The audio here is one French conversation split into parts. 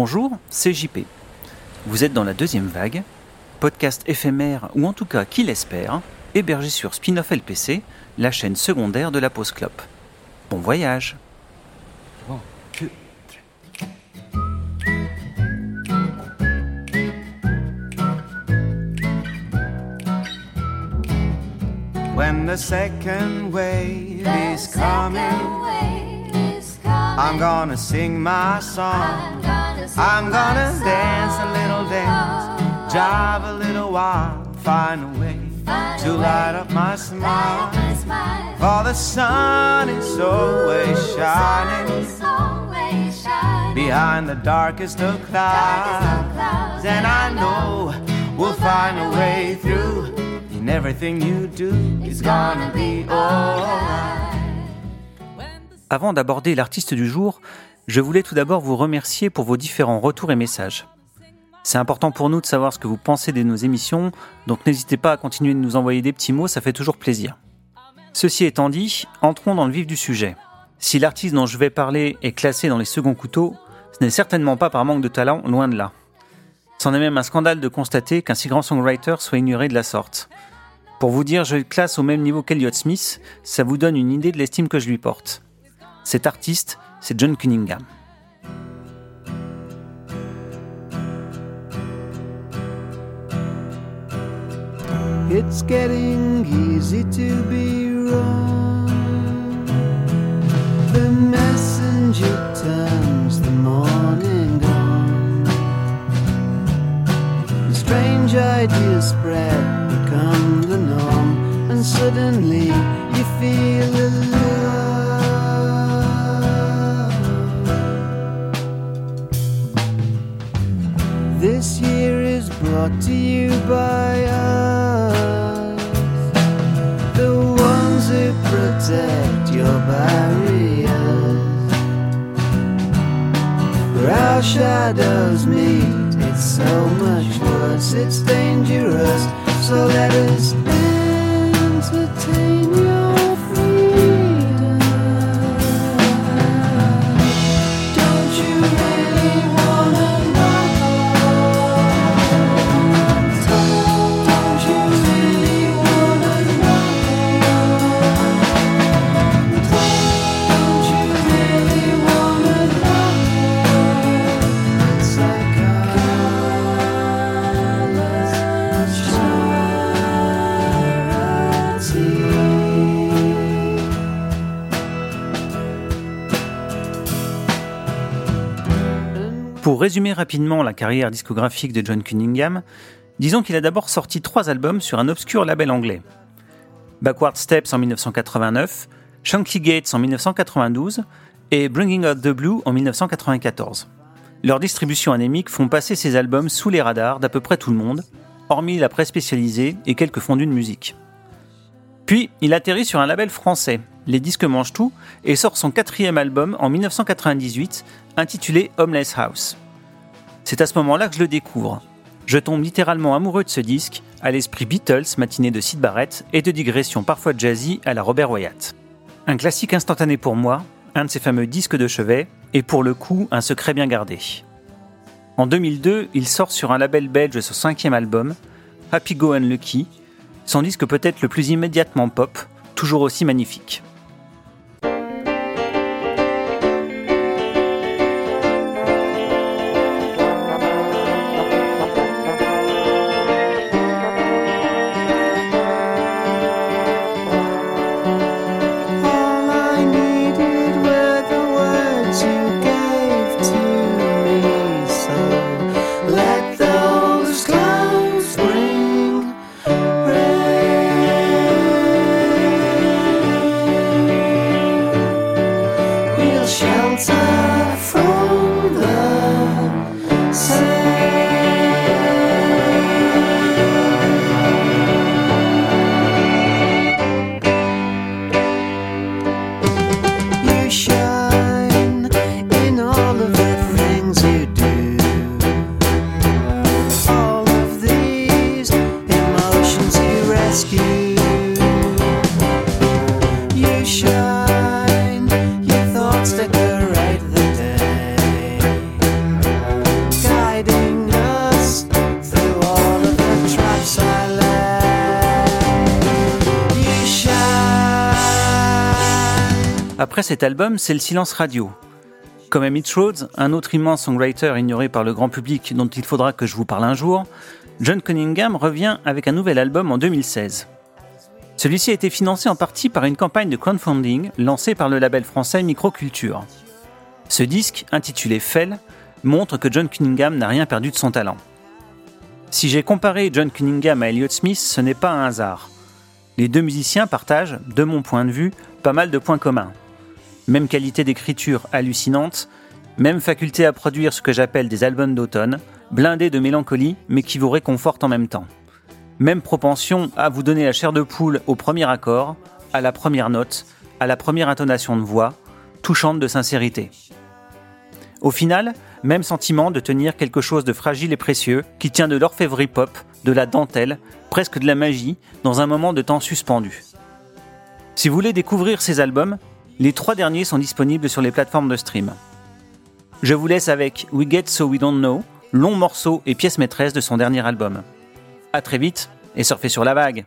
Bonjour, c'est JP. Vous êtes dans la deuxième vague, podcast éphémère ou en tout cas qui l'espère, hébergé sur Spinoff LPC, la chaîne secondaire de la pause clope. Bon voyage When the second wave is coming, I'm gonna sing my song. I'm gonna dance a little dance, jive a little while, find a way to light up my smile. For the sun is always shining behind the darkest of clouds, and I know we'll find a way through. And everything you do is gonna be alright. Avant d'aborder l'artiste du jour, je voulais tout d'abord vous remercier pour vos différents retours et messages. C'est important pour nous de savoir ce que vous pensez de nos émissions, donc n'hésitez pas à continuer de nous envoyer des petits mots, ça fait toujours plaisir. Ceci étant dit, entrons dans le vif du sujet. Si l'artiste dont je vais parler est classé dans les seconds couteaux, ce n'est certainement pas par manque de talent, loin de là. C'en est même un scandale de constater qu'un si grand songwriter soit ignoré de la sorte. Pour vous dire, je le classe au même niveau qu'Eliot Smith, ça vous donne une idée de l'estime que je lui porte. Cet artiste, c'est John Cunningham. It's getting easy to be wrong. The messenger turns the morning on. The strange ideas spread, become the norm, and suddenly you feel dangerous. So let us entertain résumer rapidement la carrière discographique de John Cunningham, disons qu'il a d'abord sorti trois albums sur un obscur label anglais. Backward Steps en 1989, Chunky Gates en 1992 et Bringing Out the Blue en 1994. Leurs distributions anémiques font passer ces albums sous les radars d'à peu près tout le monde, hormis la presse spécialisée et quelques fondus de musique. Puis, il atterrit sur un label français, Les Disques Mangent Tout, et sort son quatrième album en 1998, intitulé Homeless House. C'est à ce moment-là que je le découvre. Je tombe littéralement amoureux de ce disque, à l'esprit Beatles, matinée de Sid Barrett, et de digressions parfois jazzy à la Robert Wyatt. Un classique instantané pour moi, un de ces fameux disques de chevet, et pour le coup, un secret bien gardé. En 2002, il sort sur un label belge son cinquième album, Happy Go Lucky, son disque peut-être le plus immédiatement pop, toujours aussi magnifique. Cet album, c'est le silence radio. Comme Emmett Rhodes, un autre immense songwriter ignoré par le grand public dont il faudra que je vous parle un jour, John Cunningham revient avec un nouvel album en 2016. Celui-ci a été financé en partie par une campagne de crowdfunding lancée par le label français Microculture. Ce disque, intitulé Fell, montre que John Cunningham n'a rien perdu de son talent. Si j'ai comparé John Cunningham à Elliott Smith, ce n'est pas un hasard. Les deux musiciens partagent, de mon point de vue, pas mal de points communs. Même qualité d'écriture hallucinante, même faculté à produire ce que j'appelle des albums d'automne, blindés de mélancolie mais qui vous réconfortent en même temps. Même propension à vous donner la chair de poule au premier accord, à la première note, à la première intonation de voix, touchante de sincérité. Au final, même sentiment de tenir quelque chose de fragile et précieux qui tient de l'orfèvrerie pop, de la dentelle, presque de la magie, dans un moment de temps suspendu. Si vous voulez découvrir ces albums, les trois derniers sont disponibles sur les plateformes de stream. Je vous laisse avec We Get So We Don't Know, long morceau et pièce maîtresse de son dernier album. A très vite et surfez sur la vague.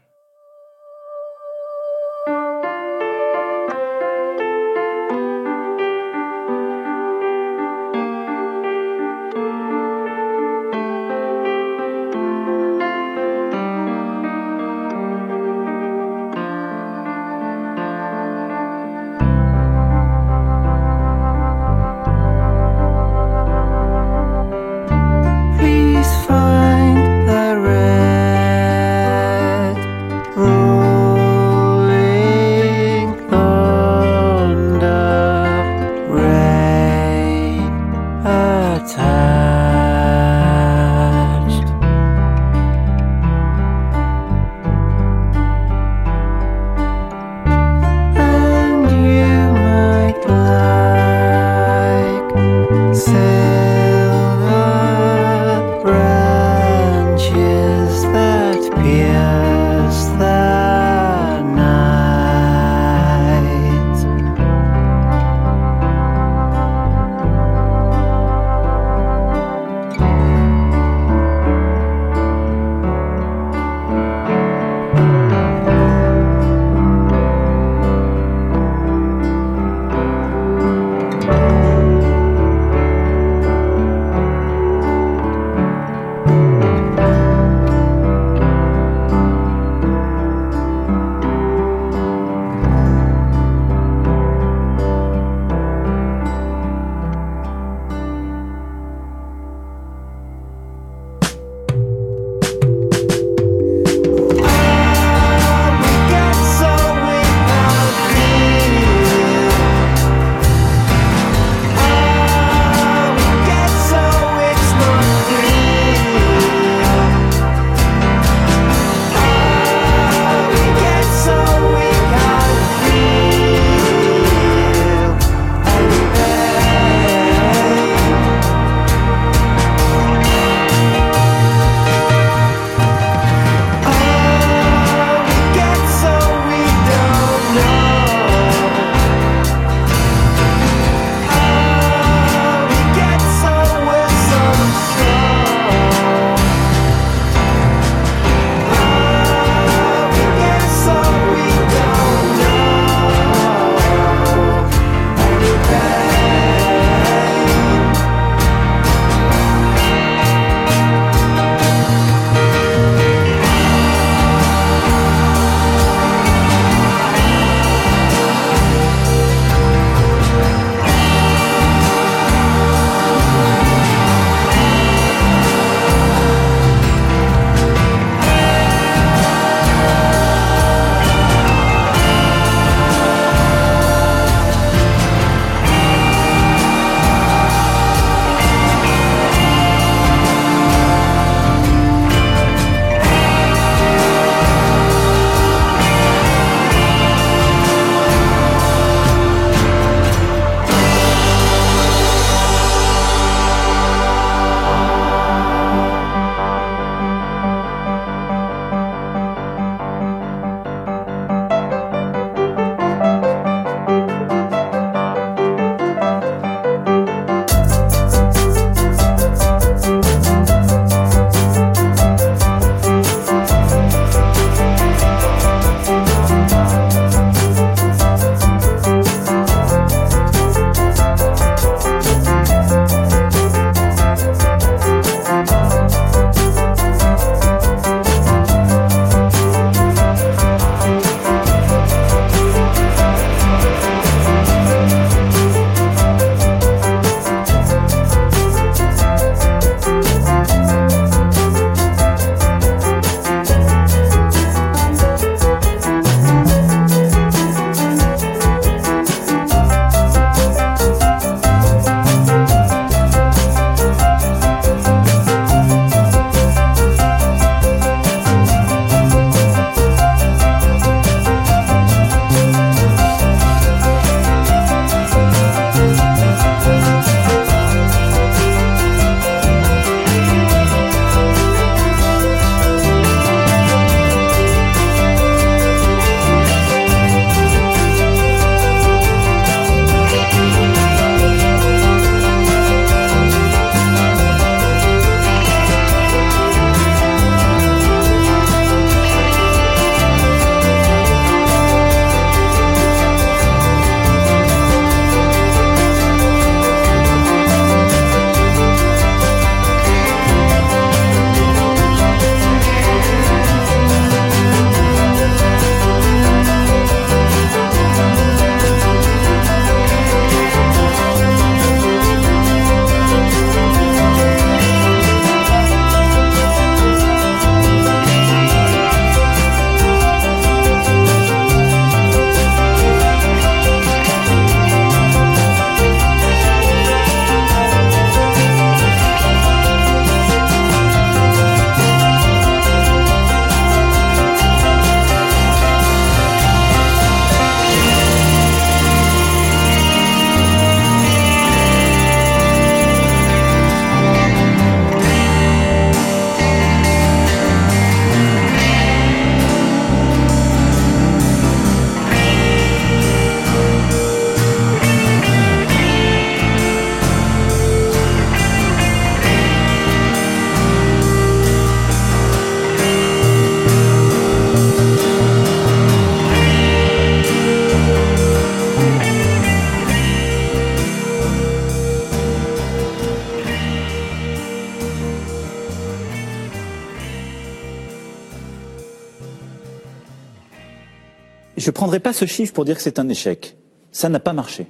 Prendrai pas ce chiffre pour dire que c'est un échec. Ça n'a pas marché.